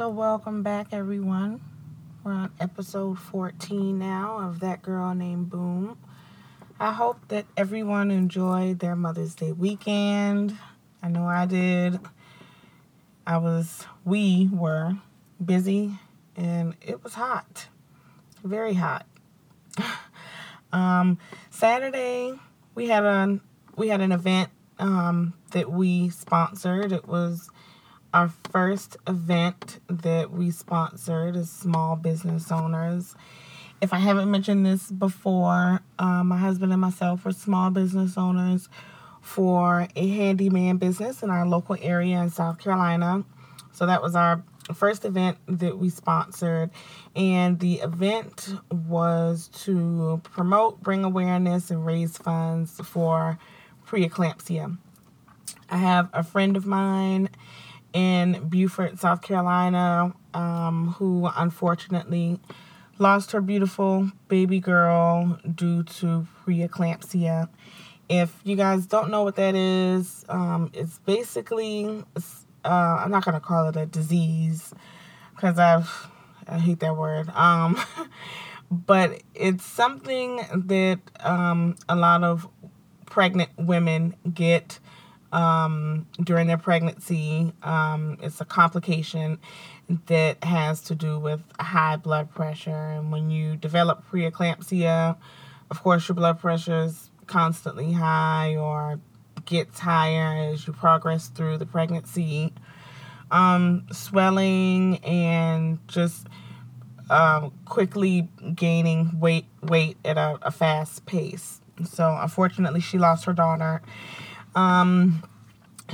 So, welcome back, everyone. We're on episode 14 now of That Girl Named Boom. I hope that everyone enjoyed their Mother's Day weekend. I know I did. I was, we were busy and it was hot. Very hot. um, Saturday, we had a we had an event um, that we sponsored. It was our first event that we sponsored is small business owners. If I haven't mentioned this before, um, my husband and myself were small business owners for a handyman business in our local area in South Carolina. So that was our first event that we sponsored. And the event was to promote, bring awareness, and raise funds for preeclampsia. I have a friend of mine in Beaufort, South Carolina, um, who unfortunately lost her beautiful baby girl due to preeclampsia. If you guys don't know what that is, um, it's basically, uh, I'm not going to call it a disease because I hate that word. Um, but it's something that um, a lot of pregnant women get um, during their pregnancy. Um, it's a complication that has to do with high blood pressure. And when you develop preeclampsia, of course, your blood pressure is constantly high or gets higher as you progress through the pregnancy. Um, swelling and just um, quickly gaining weight weight at a, a fast pace. So unfortunately, she lost her daughter um,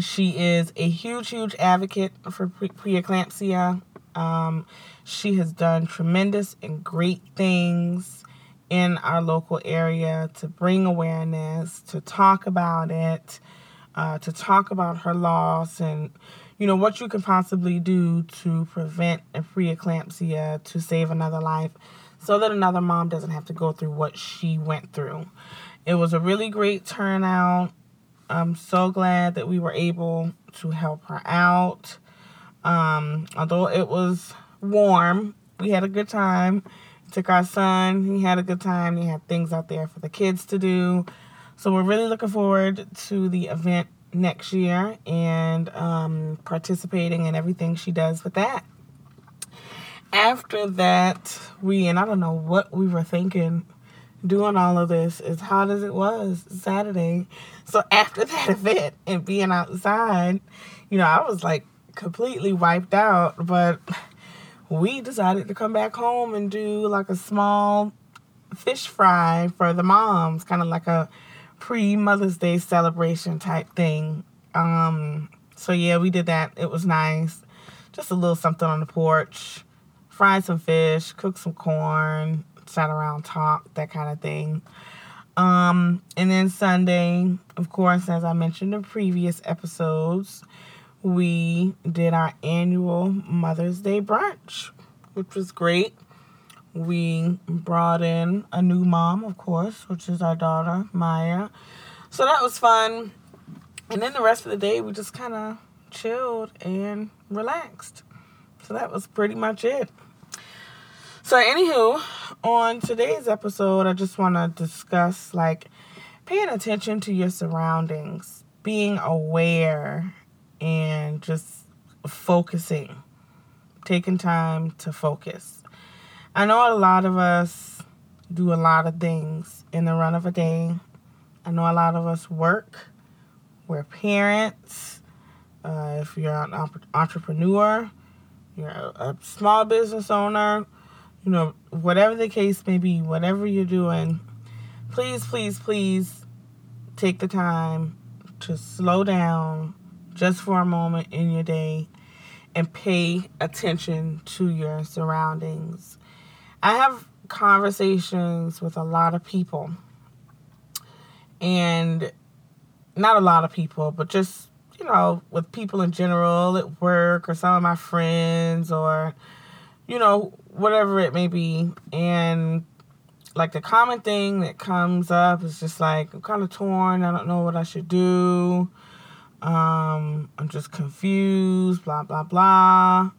she is a huge, huge advocate for pre- preeclampsia. Um, she has done tremendous and great things in our local area to bring awareness, to talk about it, uh, to talk about her loss and you know what you can possibly do to prevent a preeclampsia to save another life so that another mom doesn't have to go through what she went through. It was a really great turnout. I'm so glad that we were able to help her out. Um, although it was warm, we had a good time. Took our son, he had a good time. He had things out there for the kids to do. So we're really looking forward to the event next year and um, participating in everything she does with that. After that, we, and I don't know what we were thinking doing all of this as hot as it was Saturday. So after that event and being outside, you know, I was like completely wiped out. But we decided to come back home and do like a small fish fry for the moms, kind of like a pre Mother's Day celebration type thing. Um, so yeah, we did that. It was nice. Just a little something on the porch. Fried some fish, cooked some corn, sat around, talked, that kind of thing. Um, and then Sunday, of course, as I mentioned in previous episodes, we did our annual Mother's Day brunch, which was great. We brought in a new mom, of course, which is our daughter, Maya. So that was fun. And then the rest of the day, we just kind of chilled and relaxed. So that was pretty much it. So, anywho, on today's episode, I just want to discuss like paying attention to your surroundings, being aware, and just focusing, taking time to focus. I know a lot of us do a lot of things in the run of a day. I know a lot of us work, we're parents. Uh, if you're an entrepreneur, you're a small business owner, you know, whatever the case may be, whatever you're doing, please, please, please take the time to slow down just for a moment in your day and pay attention to your surroundings. I have conversations with a lot of people, and not a lot of people, but just, you know, with people in general at work or some of my friends or, you know, whatever it may be. And like the common thing that comes up is just like, I'm kind of torn. I don't know what I should do. Um, I'm just confused, blah, blah, blah.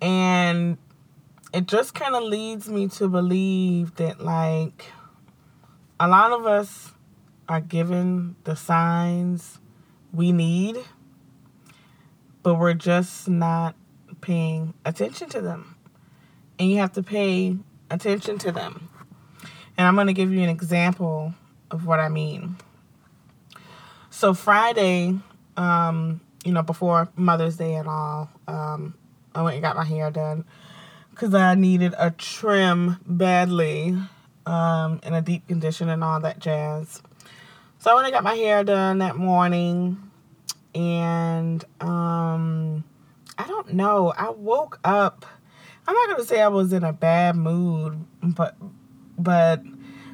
And it just kind of leads me to believe that, like, a lot of us are given the signs we need, but we're just not paying attention to them. And you have to pay attention to them. And I'm going to give you an example of what I mean. So, Friday, um, you know, before Mother's Day and all, um, I went and got my hair done because I needed a trim badly um, and a deep condition and all that jazz. So I went and got my hair done that morning, and um, I don't know. I woke up. I'm not gonna say I was in a bad mood, but but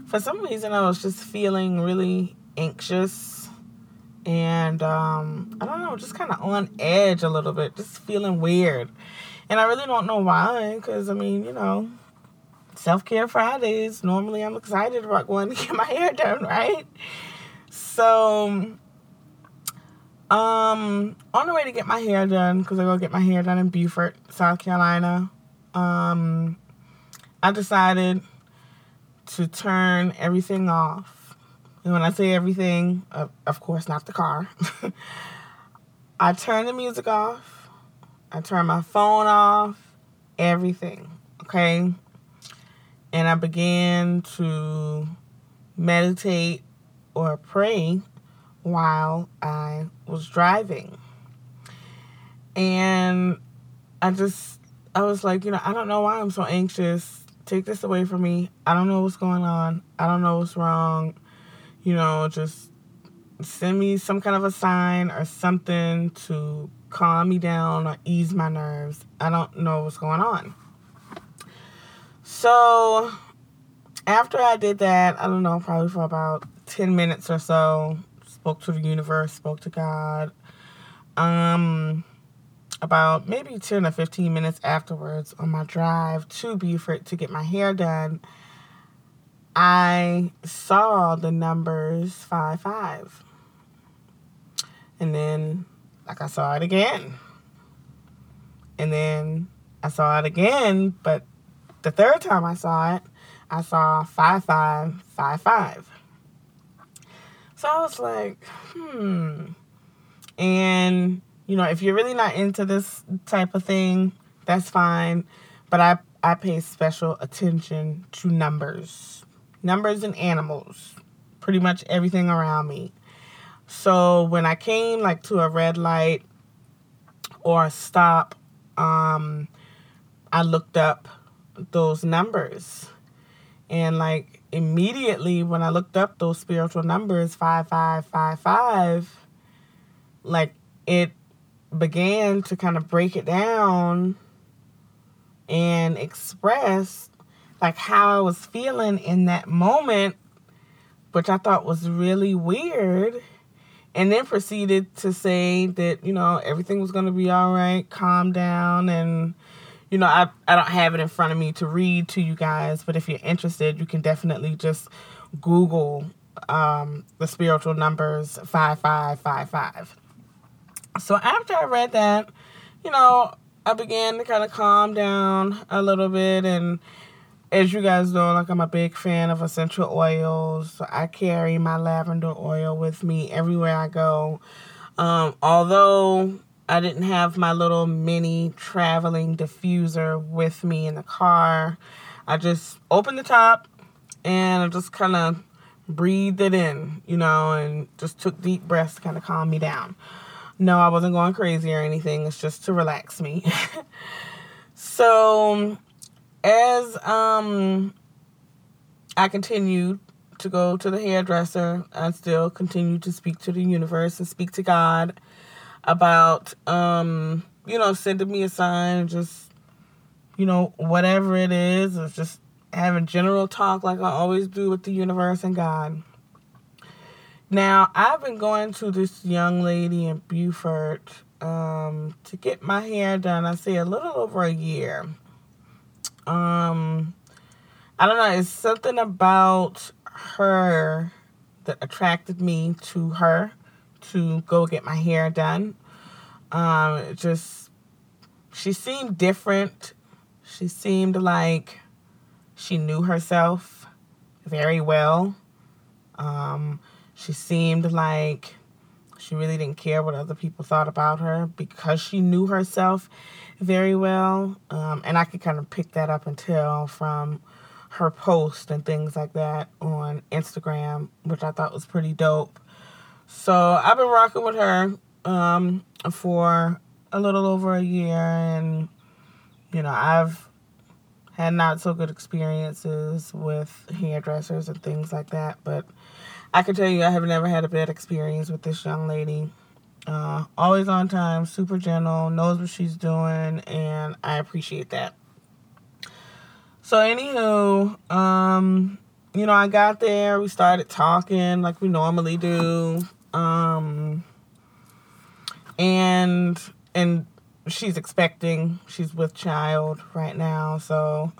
for some reason I was just feeling really anxious and um, I don't know, just kind of on edge a little bit, just feeling weird. And I really don't know why, because I mean, you know, self care Fridays, normally I'm excited about going to get my hair done, right? So, um, on the way to get my hair done, because I go get my hair done in Beaufort, South Carolina, um, I decided to turn everything off. And when I say everything, of course, not the car. I turned the music off. I turned my phone off. Everything. Okay. And I began to meditate or pray while I was driving. And I just, I was like, you know, I don't know why I'm so anxious take this away from me. I don't know what's going on. I don't know what's wrong. You know, just send me some kind of a sign or something to calm me down or ease my nerves. I don't know what's going on. So, after I did that, I don't know, probably for about 10 minutes or so, spoke to the universe, spoke to God. Um, about maybe 10 or 15 minutes afterwards on my drive to Beaufort to get my hair done, I saw the numbers 5 5. And then, like, I saw it again. And then I saw it again, but the third time I saw it, I saw 5555. So I was like, hmm. And you know, if you're really not into this type of thing, that's fine. But I, I pay special attention to numbers, numbers and animals, pretty much everything around me. So when I came like to a red light or a stop, um, I looked up those numbers. And like immediately when I looked up those spiritual numbers, 5555, like it began to kind of break it down and express like how I was feeling in that moment, which I thought was really weird. And then proceeded to say that, you know, everything was going to be all right, calm down. And, you know, I, I don't have it in front of me to read to you guys, but if you're interested, you can definitely just Google um, the spiritual numbers 5555. So after I read that, you know, I began to kind of calm down a little bit. And as you guys know, like I'm a big fan of essential oils. So I carry my lavender oil with me everywhere I go. Um, although I didn't have my little mini traveling diffuser with me in the car, I just opened the top and I just kind of breathed it in, you know, and just took deep breaths to kind of calm me down. No, I wasn't going crazy or anything. It's just to relax me. so, as um I continued to go to the hairdresser, I still continued to speak to the universe and speak to God about um you know sending me a sign, just you know whatever it is, or just having general talk like I always do with the universe and God. Now, I've been going to this young lady in Beaufort um, to get my hair done, I say a little over a year. Um, I don't know, it's something about her that attracted me to her to go get my hair done. Um, just she seemed different. She seemed like she knew herself very well. Um, she seemed like she really didn't care what other people thought about her because she knew herself very well. Um, and I could kind of pick that up and tell from her post and things like that on Instagram, which I thought was pretty dope. So I've been rocking with her um, for a little over a year, and you know I've had not so good experiences with hairdressers and things like that, but I can tell you I have never had a bad experience with this young lady. Uh, always on time, super gentle, knows what she's doing, and I appreciate that. So, anywho, um, you know, I got there, we started talking like we normally do. Um, and and she's expecting, she's with child right now. So,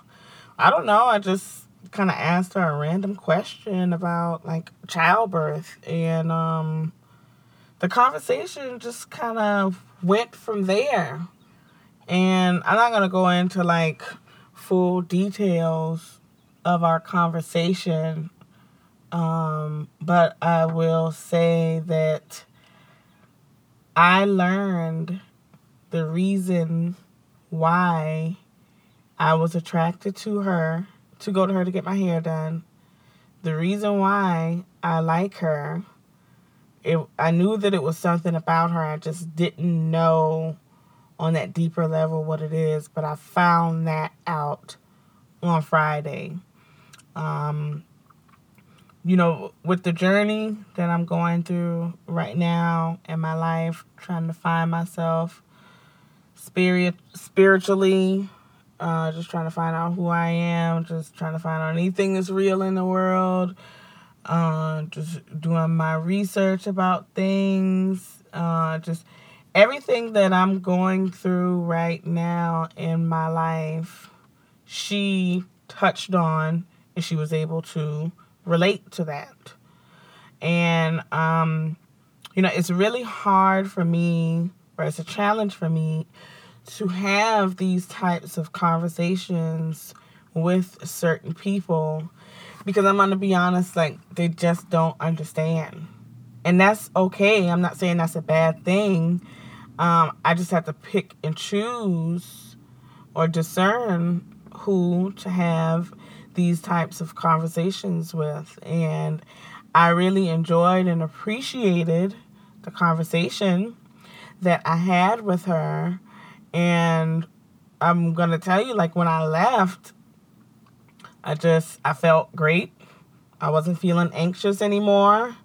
I don't know, I just kind of asked her a random question about like childbirth and um the conversation just kind of went from there. And I'm not going to go into like full details of our conversation. Um, but I will say that I learned the reason why I was attracted to her to go to her to get my hair done. The reason why I like her, it I knew that it was something about her. I just didn't know on that deeper level what it is, but I found that out on Friday. Um, you know, with the journey that I'm going through right now in my life, trying to find myself spirit spiritually, uh, just trying to find out who I am, just trying to find out anything that's real in the world, uh, just doing my research about things, uh, just everything that I'm going through right now in my life, she touched on and she was able to relate to that. And, um, you know, it's really hard for me, or it's a challenge for me to have these types of conversations with certain people because I'm going to be honest, like, they just don't understand. And that's okay. I'm not saying that's a bad thing. Um, I just have to pick and choose or discern who to have these types of conversations with. And I really enjoyed and appreciated the conversation that I had with her. And I'm going to tell you, like, when I left, I just, I felt great. I wasn't feeling anxious anymore.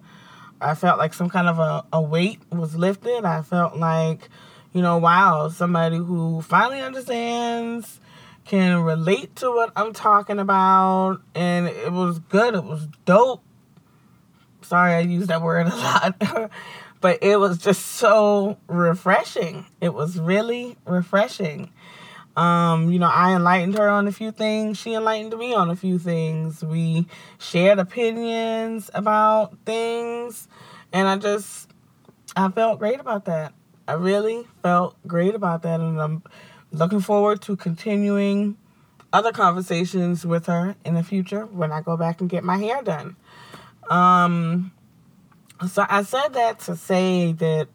I felt like some kind of a, a weight was lifted. I felt like, you know, wow, somebody who finally understands, can relate to what I'm talking about. And it was good. It was dope. Sorry, I use that word a lot. but it was just so refreshing. It was really refreshing. Um, you know, I enlightened her on a few things. She enlightened me on a few things. We shared opinions about things. And I just, I felt great about that. I really felt great about that. And I'm looking forward to continuing other conversations with her in the future when I go back and get my hair done. Um, so I said that to say that,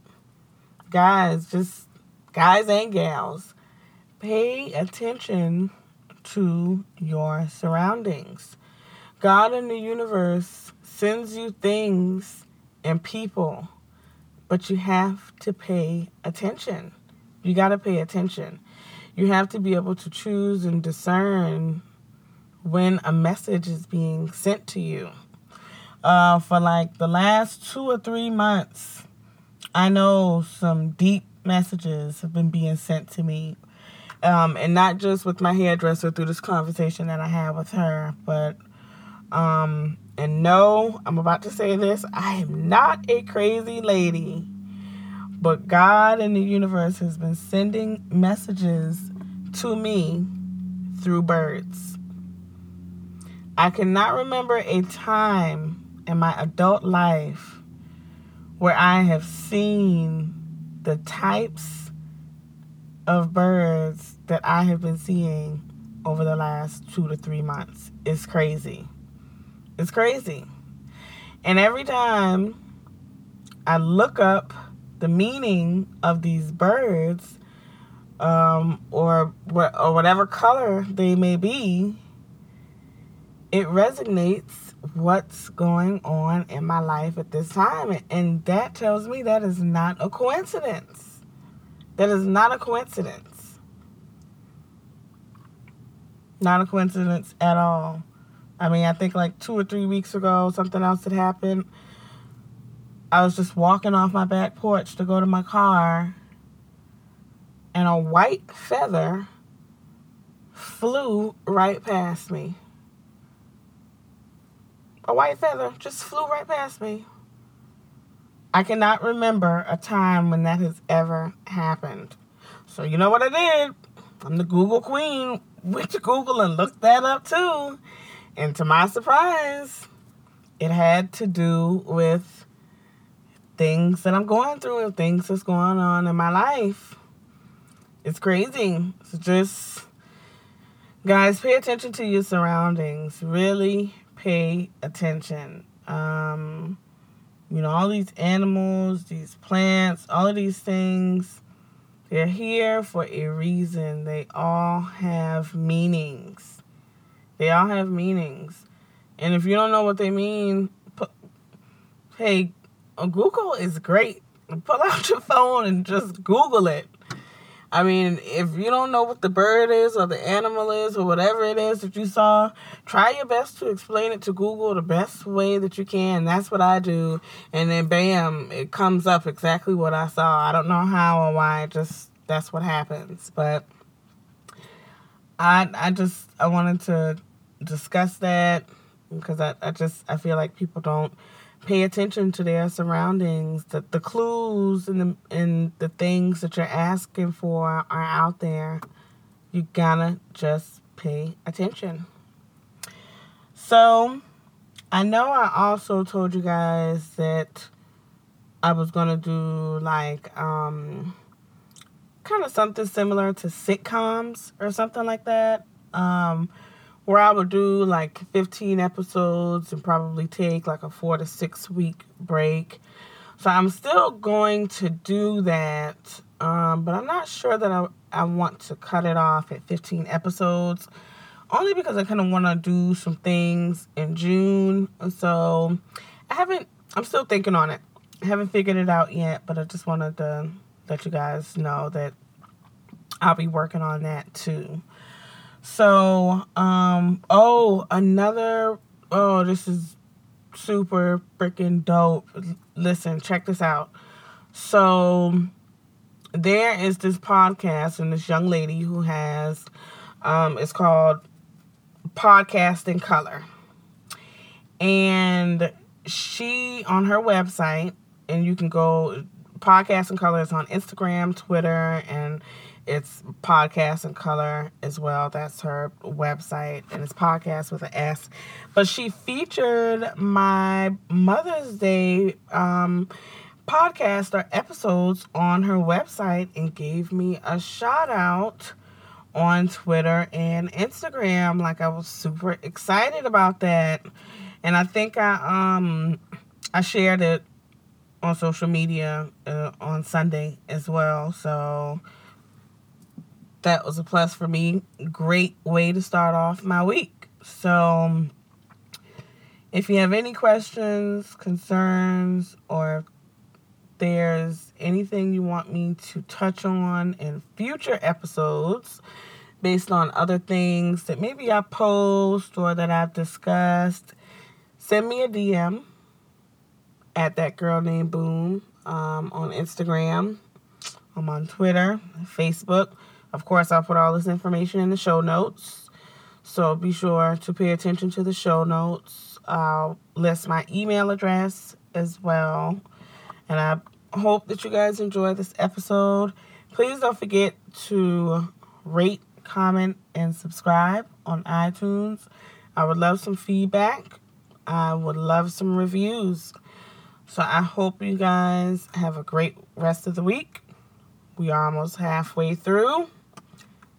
guys, just guys and gals, Pay attention to your surroundings. God in the universe sends you things and people, but you have to pay attention. You got to pay attention. You have to be able to choose and discern when a message is being sent to you. Uh, for like the last two or three months, I know some deep messages have been being sent to me um, and not just with my hairdresser through this conversation that I had with her, but um, and no, I'm about to say this, I am not a crazy lady. But God and the universe has been sending messages to me through birds. I cannot remember a time in my adult life where I have seen the types of birds that I have been seeing over the last two to three months. It's crazy. It's crazy. And every time I look up the meaning of these birds, um, or or whatever color they may be, it resonates what's going on in my life at this time, and that tells me that is not a coincidence. That is not a coincidence. Not a coincidence at all. I mean, I think like two or three weeks ago, something else had happened. I was just walking off my back porch to go to my car, and a white feather flew right past me. A white feather just flew right past me. I cannot remember a time when that has ever happened. So, you know what I did? I'm the Google queen. Went to Google and looked that up too. And to my surprise, it had to do with things that I'm going through and things that's going on in my life. It's crazy. So just, guys, pay attention to your surroundings. Really pay attention. Um, you know, all these animals, these plants, all of these things, they're here for a reason. They all have meanings. They all have meanings. And if you don't know what they mean, put, hey, Google is great. Pull out your phone and just Google it. I mean, if you don't know what the bird is or the animal is or whatever it is that you saw, try your best to explain it to Google the best way that you can. That's what I do. And then bam, it comes up exactly what I saw. I don't know how or why, just that's what happens. But I I just I wanted to discuss that because I, I just I feel like people don't pay attention to their surroundings. The the clues and the and the things that you're asking for are out there. You gotta just pay attention. So I know I also told you guys that I was gonna do like um kind of something similar to sitcoms or something like that. Um where I would do like 15 episodes and probably take like a four to six week break. So I'm still going to do that, um, but I'm not sure that I, I want to cut it off at 15 episodes, only because I kind of want to do some things in June. So I haven't, I'm still thinking on it. I haven't figured it out yet, but I just wanted to let you guys know that I'll be working on that too. So, um, oh, another, oh, this is super freaking dope. Listen, check this out. So, there is this podcast and this young lady who has, um, it's called Podcast in Color. And she, on her website, and you can go, Podcast in Color is on Instagram, Twitter, and it's podcast in color as well. That's her website, and it's podcast with an S. But she featured my Mother's Day um, podcast or episodes on her website and gave me a shout out on Twitter and Instagram. Like I was super excited about that, and I think I um I shared it on social media uh, on Sunday as well. So that was a plus for me. Great way to start off my week. So, if you have any questions, concerns, or there's anything you want me to touch on in future episodes based on other things that maybe I post or that I've discussed, send me a DM at that girl named Boom um, on Instagram. I'm on Twitter, Facebook. Of course, I'll put all this information in the show notes. So be sure to pay attention to the show notes. I'll list my email address as well. And I hope that you guys enjoy this episode. Please don't forget to rate, comment, and subscribe on iTunes. I would love some feedback. I would love some reviews. So I hope you guys have a great rest of the week. We are almost halfway through.